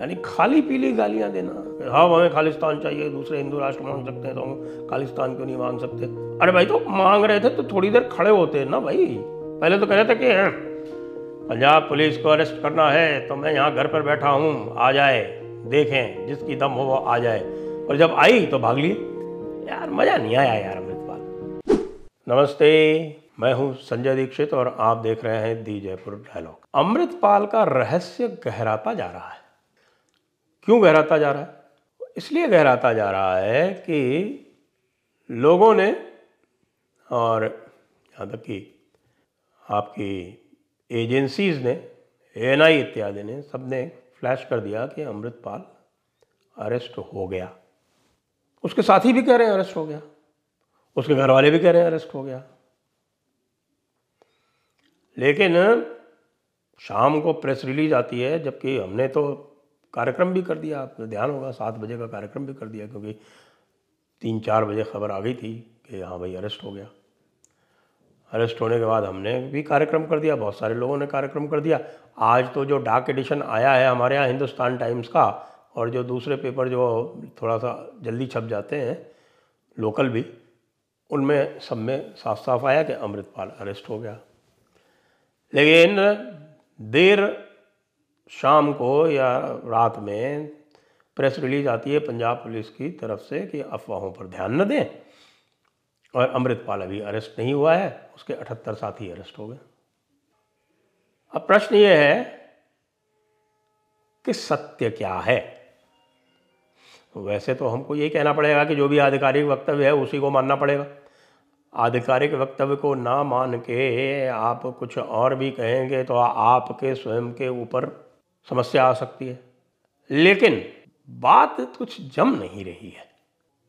यानी खाली पीली गालियाँ देना। हाँ हमें खालिस्तान चाहिए, दूसरे हिंदू राष्ट्र मांग सकते हैं तो हम खालिस्तान क्यों नहीं मांग सकते? अरे भाई तो मांग रहे थे तो थोड़ी देर खड़े होते ना भाई। पहले तो कह रहे थे कि पंजाब पुलिस को अरेस्ट करना है तो मैं यहाँ घर पर बैठा हूँ, आ जाए, देखें जिसकी दम हो वो आ जाए। और जब आई तो भाग लिए। यार, मज़ा नहीं आया यार अमृतपाल नमस्ते, मैं हूँ संजय दीक्षित और आप देख रहे हैं दी जयपुर डायलॉग। अमृतपाल का रहस्य गहराता जा रहा है। क्यों गहराता जा रहा है? इसलिए गहराता जा रहा है कि लोगों ने और यहाँ तक कि आपकी एजेंसीज ने, एएनआई इत्यादि ने, सबने फ्लैश कर दिया कि अमृतपाल अरेस्ट हो गया। उसके साथी भी कह रहे हैं अरेस्ट हो गया। उसके घर वाले भी कह रहे हैं अरेस्ट हो गया। लेकिन शाम को प्रेस रिलीज़ आती है, जबकि हमने तो कार्यक्रम भी कर दिया आपको ध्यान होगा, सात बजे का कार्यक्रम भी कर दिया, क्योंकि तीन चार बजे खबर आ गई थी कि हाँ भाई अरेस्ट हो गया। अरेस्ट होने के बाद हमने भी कार्यक्रम कर दिया, बहुत सारे लोगों ने कार्यक्रम कर दिया। आज तो जो डाक एडिशन आया है हमारे यहाँ हिंदुस्तान टाइम्स का, और जो दूसरे पेपर जो थोड़ा सा जल्दी छप जाते हैं लोकल भी, उनमें सब में साफ़ साफ़ आया कि अमृतपाल अरेस्ट हो गया। लेकिन देर शाम को या रात में प्रेस रिलीज़ आती है पंजाब पुलिस की तरफ़ से कि अफवाहों पर ध्यान न दें। और अमृतपाल अभी अरेस्ट नहीं हुआ है, उसके अठहत्तर साथी अरेस्ट हो गए। अब प्रश्न ये है कि सत्य क्या है? वैसे तो हमको यही कहना पड़ेगा कि जो भी आधिकारिक वक्तव्य है, उसी को मानना पड़ेगा। आधिकारिक वक्तव्य को ना मान के आप कुछ और भी कहेंगे तो आपके स्वयं के ऊपर समस्या आ सकती है। लेकिन बात कुछ जम नहीं रही है।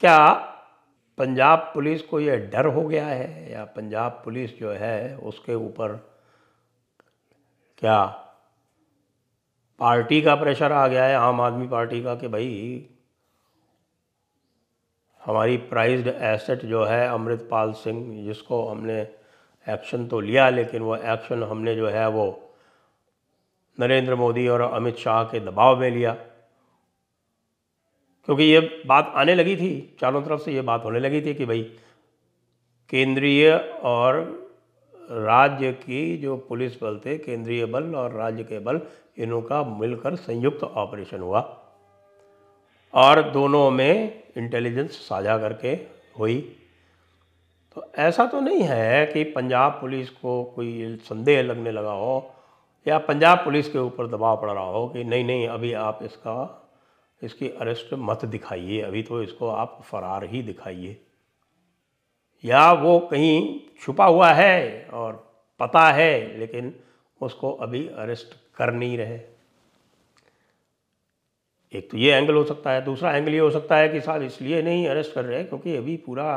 क्या पंजाब पुलिस को यह डर हो गया है या पंजाब पुलिस जो है उसके ऊपर क्या पार्टी का प्रेशर आ गया है आम आदमी पार्टी का कि भाई हमारी प्राइज्ड एसेट जो है अमृतपाल सिंह, जिसको हमने एक्शन तो लिया, लेकिन वो एक्शन हमने जो है वो नरेंद्र मोदी और अमित शाह के दबाव में लिया। क्योंकि ये बात आने लगी थी, चारों तरफ़ से ये बात होने लगी थी कि भाई केंद्रीय और राज्य की जो पुलिस बल थे, केंद्रीय बल और राज्य के बल, इनों का मिलकर संयुक्त ऑपरेशन हुआ। और दोनों में इंटेलिजेंस साझा करके हुई। तो ऐसा तो नहीं है कि पंजाब पुलिस को कोई संदेह लगने लगा हो या पंजाब पुलिस के ऊपर दबाव पड़ रहा हो कि नहीं नहीं, अभी आप इसका, इसकी अरेस्ट मत दिखाइए, अभी तो इसको आप फरार ही दिखाइए। या वो कहीं छुपा हुआ है और पता है, लेकिन उसको अभी अरेस्ट कर नहीं रहे। एक तो ये एंगल हो सकता है, दूसरा एंगल ये हो सकता है कि साहब इसलिए नहीं अरेस्ट कर रहे, क्योंकि अभी पूरा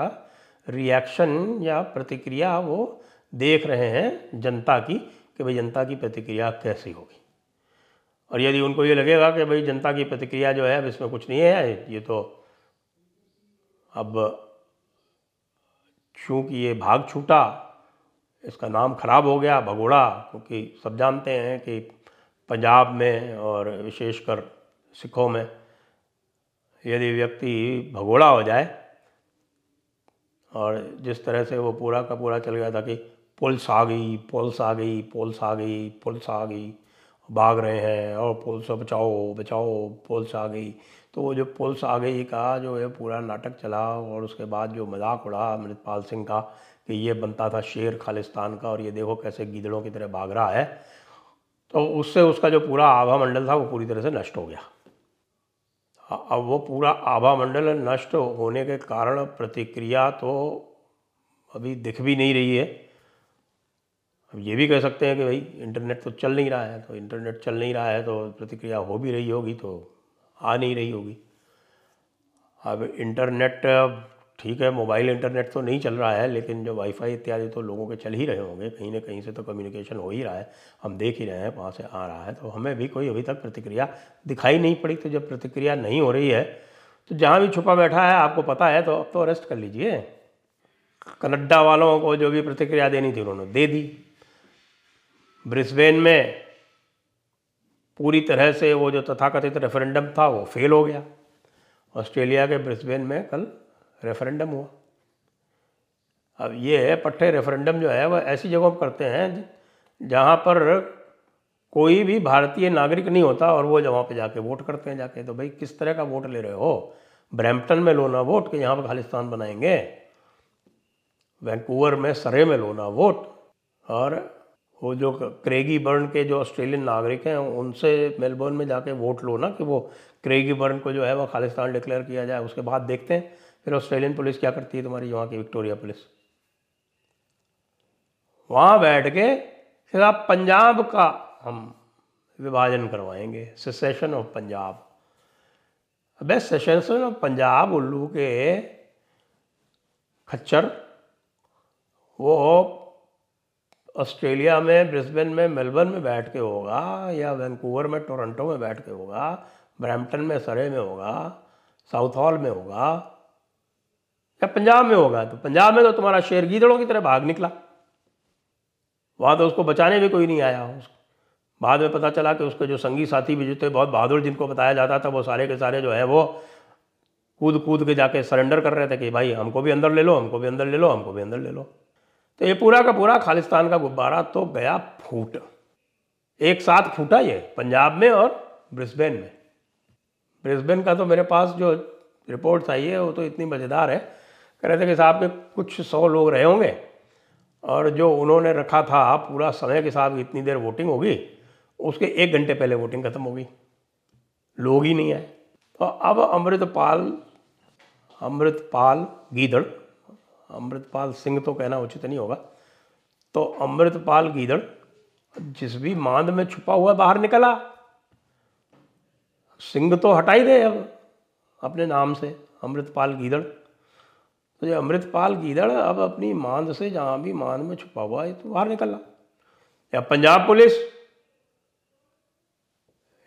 रिएक्शन या प्रतिक्रिया वो देख रहे हैं जनता की। कि भाई जनता की प्रतिक्रिया कैसी होगी? और यदि उनको ये लगेगा कि भाई जनता की प्रतिक्रिया जो है अब इसमें कुछ नहीं है, ये तो अब चूँकि ये भाग छूटा, इसका नाम खराब हो गया, भगोड़ा, क्योंकि सब जानते हैं कि पंजाब में और विशेषकर सिखों में यदि व्यक्ति भगोड़ा हो जाए, और जिस तरह से वो पूरा का पूरा चल गया था कि पुलिस आ गई, पुलिस आ गई, पुलिस आ गई, पुलिस आ गई। भाग रहे हैं और पुलिस बचाओ बचाओ, पुलिस आ गई। तो वो जो पुलिस आ गई का जो है पूरा नाटक चला और उसके बाद जो मज़ाक उड़ा अमृतपाल सिंह का कि ये बनता था शेर खालिस्तान का और ये देखो कैसे गीदड़ों की तरह भाग रहा है। तो उससे उसका जो पूरा आभा मंडल था वो पूरी तरह से नष्ट हो गया। अब वो पूरा आभा मंडल नष्ट होने के कारण प्रतिक्रिया तो अभी दिख भी नहीं रही है। अब ये भी कह सकते हैं कि भाई इंटरनेट तो चल नहीं रहा है तो इंटरनेट चल नहीं रहा है तो प्रतिक्रिया हो भी रही होगी तो आ नहीं रही होगी। अब इंटरनेट ठीक है मोबाइल इंटरनेट तो नहीं चल रहा है, लेकिन जो वाईफाई इत्यादि तो लोगों के चल ही रहे होंगे, कहीं ना कहीं से तो कम्युनिकेशन हो ही रहा है। हम देख ही रहे हैं, वहाँ से आ रहा है तो हमें भी कोई अभी तक प्रतिक्रिया दिखाई नहीं पड़ी तो जब प्रतिक्रिया नहीं हो रही है तो जहाँ भी छुपा बैठा है, आपको पता है तो अब तो अरेस्ट कर लीजिए। कनड्डा वालों को जो भी प्रतिक्रिया देनी थी, उन्होंने दे दी। ब्रिस्बेन में पूरी तरह से वो जो तथाकथित रेफरेंडम था, वो फेल हो गया। ऑस्ट्रेलिया के ब्रिस्बेन में कल रेफरेंडम हुआ। अब ये है, पट्टे रेफरेंडम जो है वह ऐसी जगहों पर करते हैं जहाँ पर कोई भी भारतीय नागरिक नहीं होता और वो वहाँ पे जाके वोट करते हैं, जाके तो भाई किस तरह का वोट ले रहे हो? ब्रैम्पटन में लो ना वोट कि यहाँ पर खालिस्तान बनाएँगे? वैंकूवर में सरे में लो ना वोट? और वो जो क्रेगी बर्न के जो ऑस्ट्रेलियन नागरिक हैं, उनसे मेलबर्न में जाके वोट लो ना कि वो क्रेगी बर्न को जो है वो खालिस्तान डिक्लेयर किया जाए, उसके बाद देखते हैं। फिर ऑस्ट्रेलियन पुलिस क्या करती है तुम्हारी वहाँ की विक्टोरिया पुलिस? वहाँ बैठ के फिर आप पंजाब का हम विभाजन करवाएँगे सेसेशन ऑफ़ पंजाब। अबे सेशन ऑफ़ पंजाब, उल्लू के खच्चर, वो ऑस्ट्रेलिया में, ब्रिस्बेन में, मेलबर्न में बैठ के होगा या वैंकूवर में, टोरंटो में बैठ के होगा, ब्रैम्पटन में, सरे में होगा, साउथ हॉल में होगा, या पंजाब में होगा तो पंजाब में तो तुम्हारा शेर गीदड़ों की तरह भाग निकला। वहाँ तो उसको बचाने भी कोई नहीं आया उसको। बाद में पता चला कि उसके जो संगी साथी भी जो थे, बहुत बहादुर जिनको बताया जाता था, वो सारे के सारे जो है, वो कूद कूद के जाके सरेंडर कर रहे थे कि भाई हमको भी अंदर ले लो, हमको भी अंदर ले लो, हमको भी अंदर ले लो। तो ये पूरा का पूरा खालिस्तान का गुब्बारा तो गया फूट। एक साथ फूटा ये पंजाब में और ब्रिस्बेन में। ब्रिस्बेन का तो मेरे पास जो रिपोर्ट्स आई है, वो तो इतनी मज़ेदार है। कह रहे थे कि साहब के कुछ सौ लोग रहे होंगे और जो उन्होंने रखा था पूरा समय के साथ इतनी देर वोटिंग होगी, उसके एक घंटे पहले वोटिंग खत्म होगी। लोग ही नहीं आए। तो अब अमृतपाल अमृतपाल गीदड़ अमृतपाल सिंह तो कहना उचित नहीं होगा। तो अमृतपाल गीदड़, जिस भी मांद में छुपा हुआ बाहर निकला, सिंह तो हटाई दे अब अपने नाम से, अमृतपाल गीदड़। तो ये अमृतपाल गीदड़ अब अपनी मांद से जहाँ भी मांद में छुपा हुआ है तो बाहर निकला। या पंजाब पुलिस,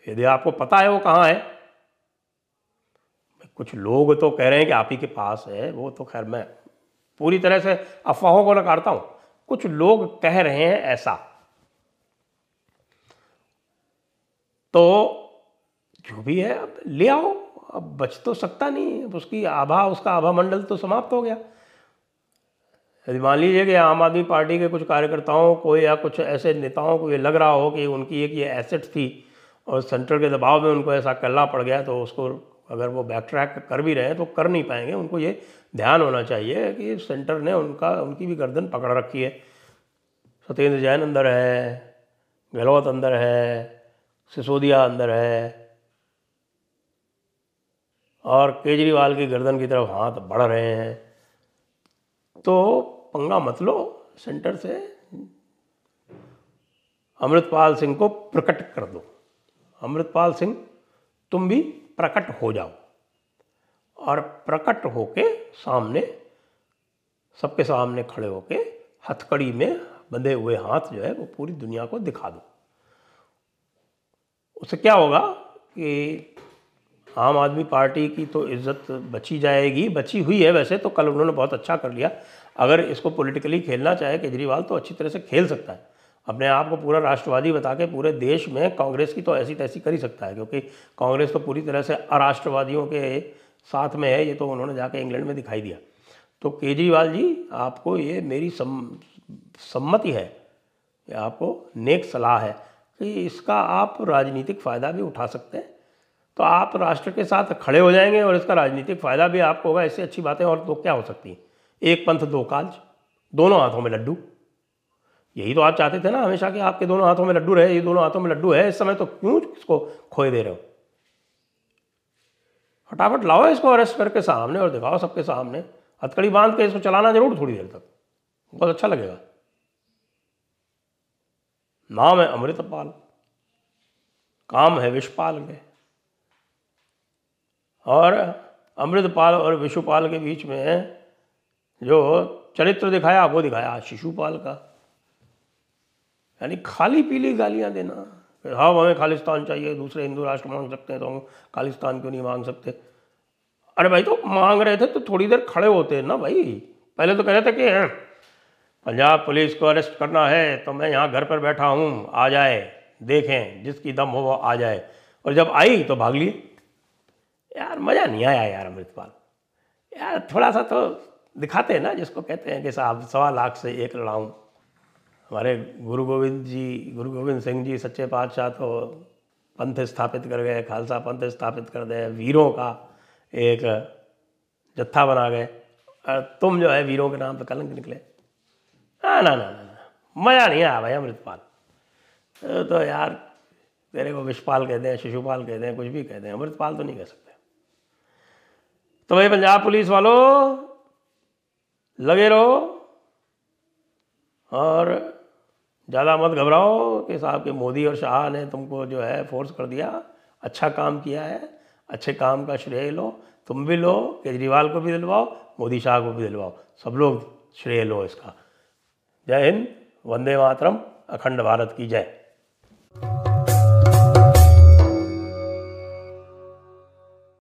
यदि आपको पता है वो कहाँ है, कुछ लोग तो कह रहे हैं कि आप ही के पास है, वो तो खैर मैं पूरी तरह से अफवाहों को नकारता हूँ। कुछ लोग कह रहे हैं ऐसा। तो जो भी है, अब ले आओ। अब बच तो सकता नहीं। अब उसकी आभा, उसका आभा मंडल तो समाप्त हो गया। यदि मान लीजिए कि आम आदमी पार्टी के कुछ कार्यकर्ताओं को या कुछ ऐसे नेताओं को ये लग रहा हो कि उनकी एक ये एसेट थी और सेंटर के दबाव में उनको ऐसा करना पड़ गया तो उसको अगर वो बैक ट्रैक कर भी रहे हैं तो कर नहीं पाएँगे। उनको ये ध्यान होना चाहिए कि सेंटर ने उनका, उनकी भी गर्दन पकड़ रखी है। सत्येंद्र जैन अंदर है, गहलोत अंदर है, सिसोदिया अंदर है, और केजरीवाल की गर्दन की तरफ़ हाथ बढ़ रहे हैं। तो पंगा मत लो सेंटर से अमृतपाल सिंह को प्रकट कर दो। अमृतपाल सिंह, तुम भी प्रकट हो जाओ। और प्रकट होके सामने, सबके सामने खड़े होके हथकड़ी में बंधे हुए हाथ जो है वो पूरी दुनिया को दिखा दो। उससे क्या होगा कि आम आदमी पार्टी की तो इज़्ज़त बची जाएगी, बची हुई है वैसे तो कल उन्होंने बहुत अच्छा कर लिया। अगर इसको पॉलिटिकली खेलना चाहे, केजरीवाल तो अच्छी तरह से खेल सकता है। अपने आप को पूरा राष्ट्रवादी बता के पूरे देश में कांग्रेस की तो ऐसी तैसी कर ही सकता है क्योंकि कांग्रेस तो पूरी तरह से अराष्ट्रवादियों के साथ में है ये तो उन्होंने जाके इंग्लैंड में दिखाई दिया। तो केजरीवाल जी आपको ये मेरी सम, सम्मति है ये आपको नेक सलाह है कि इसका आप राजनीतिक फ़ायदा भी उठा सकते हैं। तो आप राष्ट्र के साथ खड़े हो जाएँगे और इसका राजनीतिक फ़ायदा भी आपको होगा इससे अच्छी बातें और तो क्या हो सकती हैं। एक पंथ दो काज दोनों हाथों में लड्डू। यही तो आप चाहते थे ना हमेशा कि आपके दोनों हाथों में लड्डू रहे, ये दोनों हाथों में लड्डू है, इस समय तो क्यों इसको खोए दे रहे हो? फटाफट लाओ इसको अरेस्ट करके सामने और दिखाओ सबके सामने। हथकड़ी बाँध के इसको चलाना ज़रूर थोड़ी देर तक। बहुत अच्छा लगेगा। नाम है अमृतपाल। काम है विषपाल के। और अमृतपाल और विशुपाल के बीच में जो चरित्र दिखाया, वो दिखाया शिशुपाल का। यानी खाली पीली गालियाँ देना। हाँ हमें खालिस्तान चाहिए, दूसरे हिंदू राष्ट्र मांग सकते हैं तो हम खालिस्तान क्यों नहीं मांग सकते? अरे भाई तो मांग रहे थे तो थोड़ी देर खड़े होते ना भाई। पहले तो कह रहे थे कि पंजाब पुलिस को अरेस्ट करना है तो मैं यहाँ घर पर बैठा हूँ, आ जाए, देखें जिसकी दम हो वो आ जाए। और जब आई तो भाग लिए। यार, मज़ा नहीं आया यार अमृतपाल। यार, थोड़ा सा तो दिखाते हैं ना, जिसको कहते हैं कि साहब, सवा लाख से एक लड़ाऊँ। हमारे गुरु गोविंद जी गुरु गोविंद सिंह जी सच्चे पातशाह तो पंथ स्थापित कर गए खालसा पंथ स्थापित कर दे वीरों का एक जत्था बना गए। और तुम जो है वीरों के नाम पे कलंक निकले। ना ना ना ना मज़ा नहीं आया भाई अमृतपाल। तो, यार तेरे को विषपाल कहते हैं शिशुपाल कहते हैं कुछ भी कहते हैं अमृतपाल तो नहीं कह सकते। तो भाई पंजाब पुलिस वालों लगे रहो और ज़्यादा मत घबराओ कि साहब के मोदी और शाह ने तुमको जो है फोर्स कर दिया। अच्छा काम किया है, अच्छे काम का श्रेय लो। तुम भी लो, केजरीवाल को भी दिलवाओ, मोदी शाह को भी दिलवाओ। सब लोग श्रेय लो इसका। जय हिंद, वंदे मातरम, अखंड भारत की जय।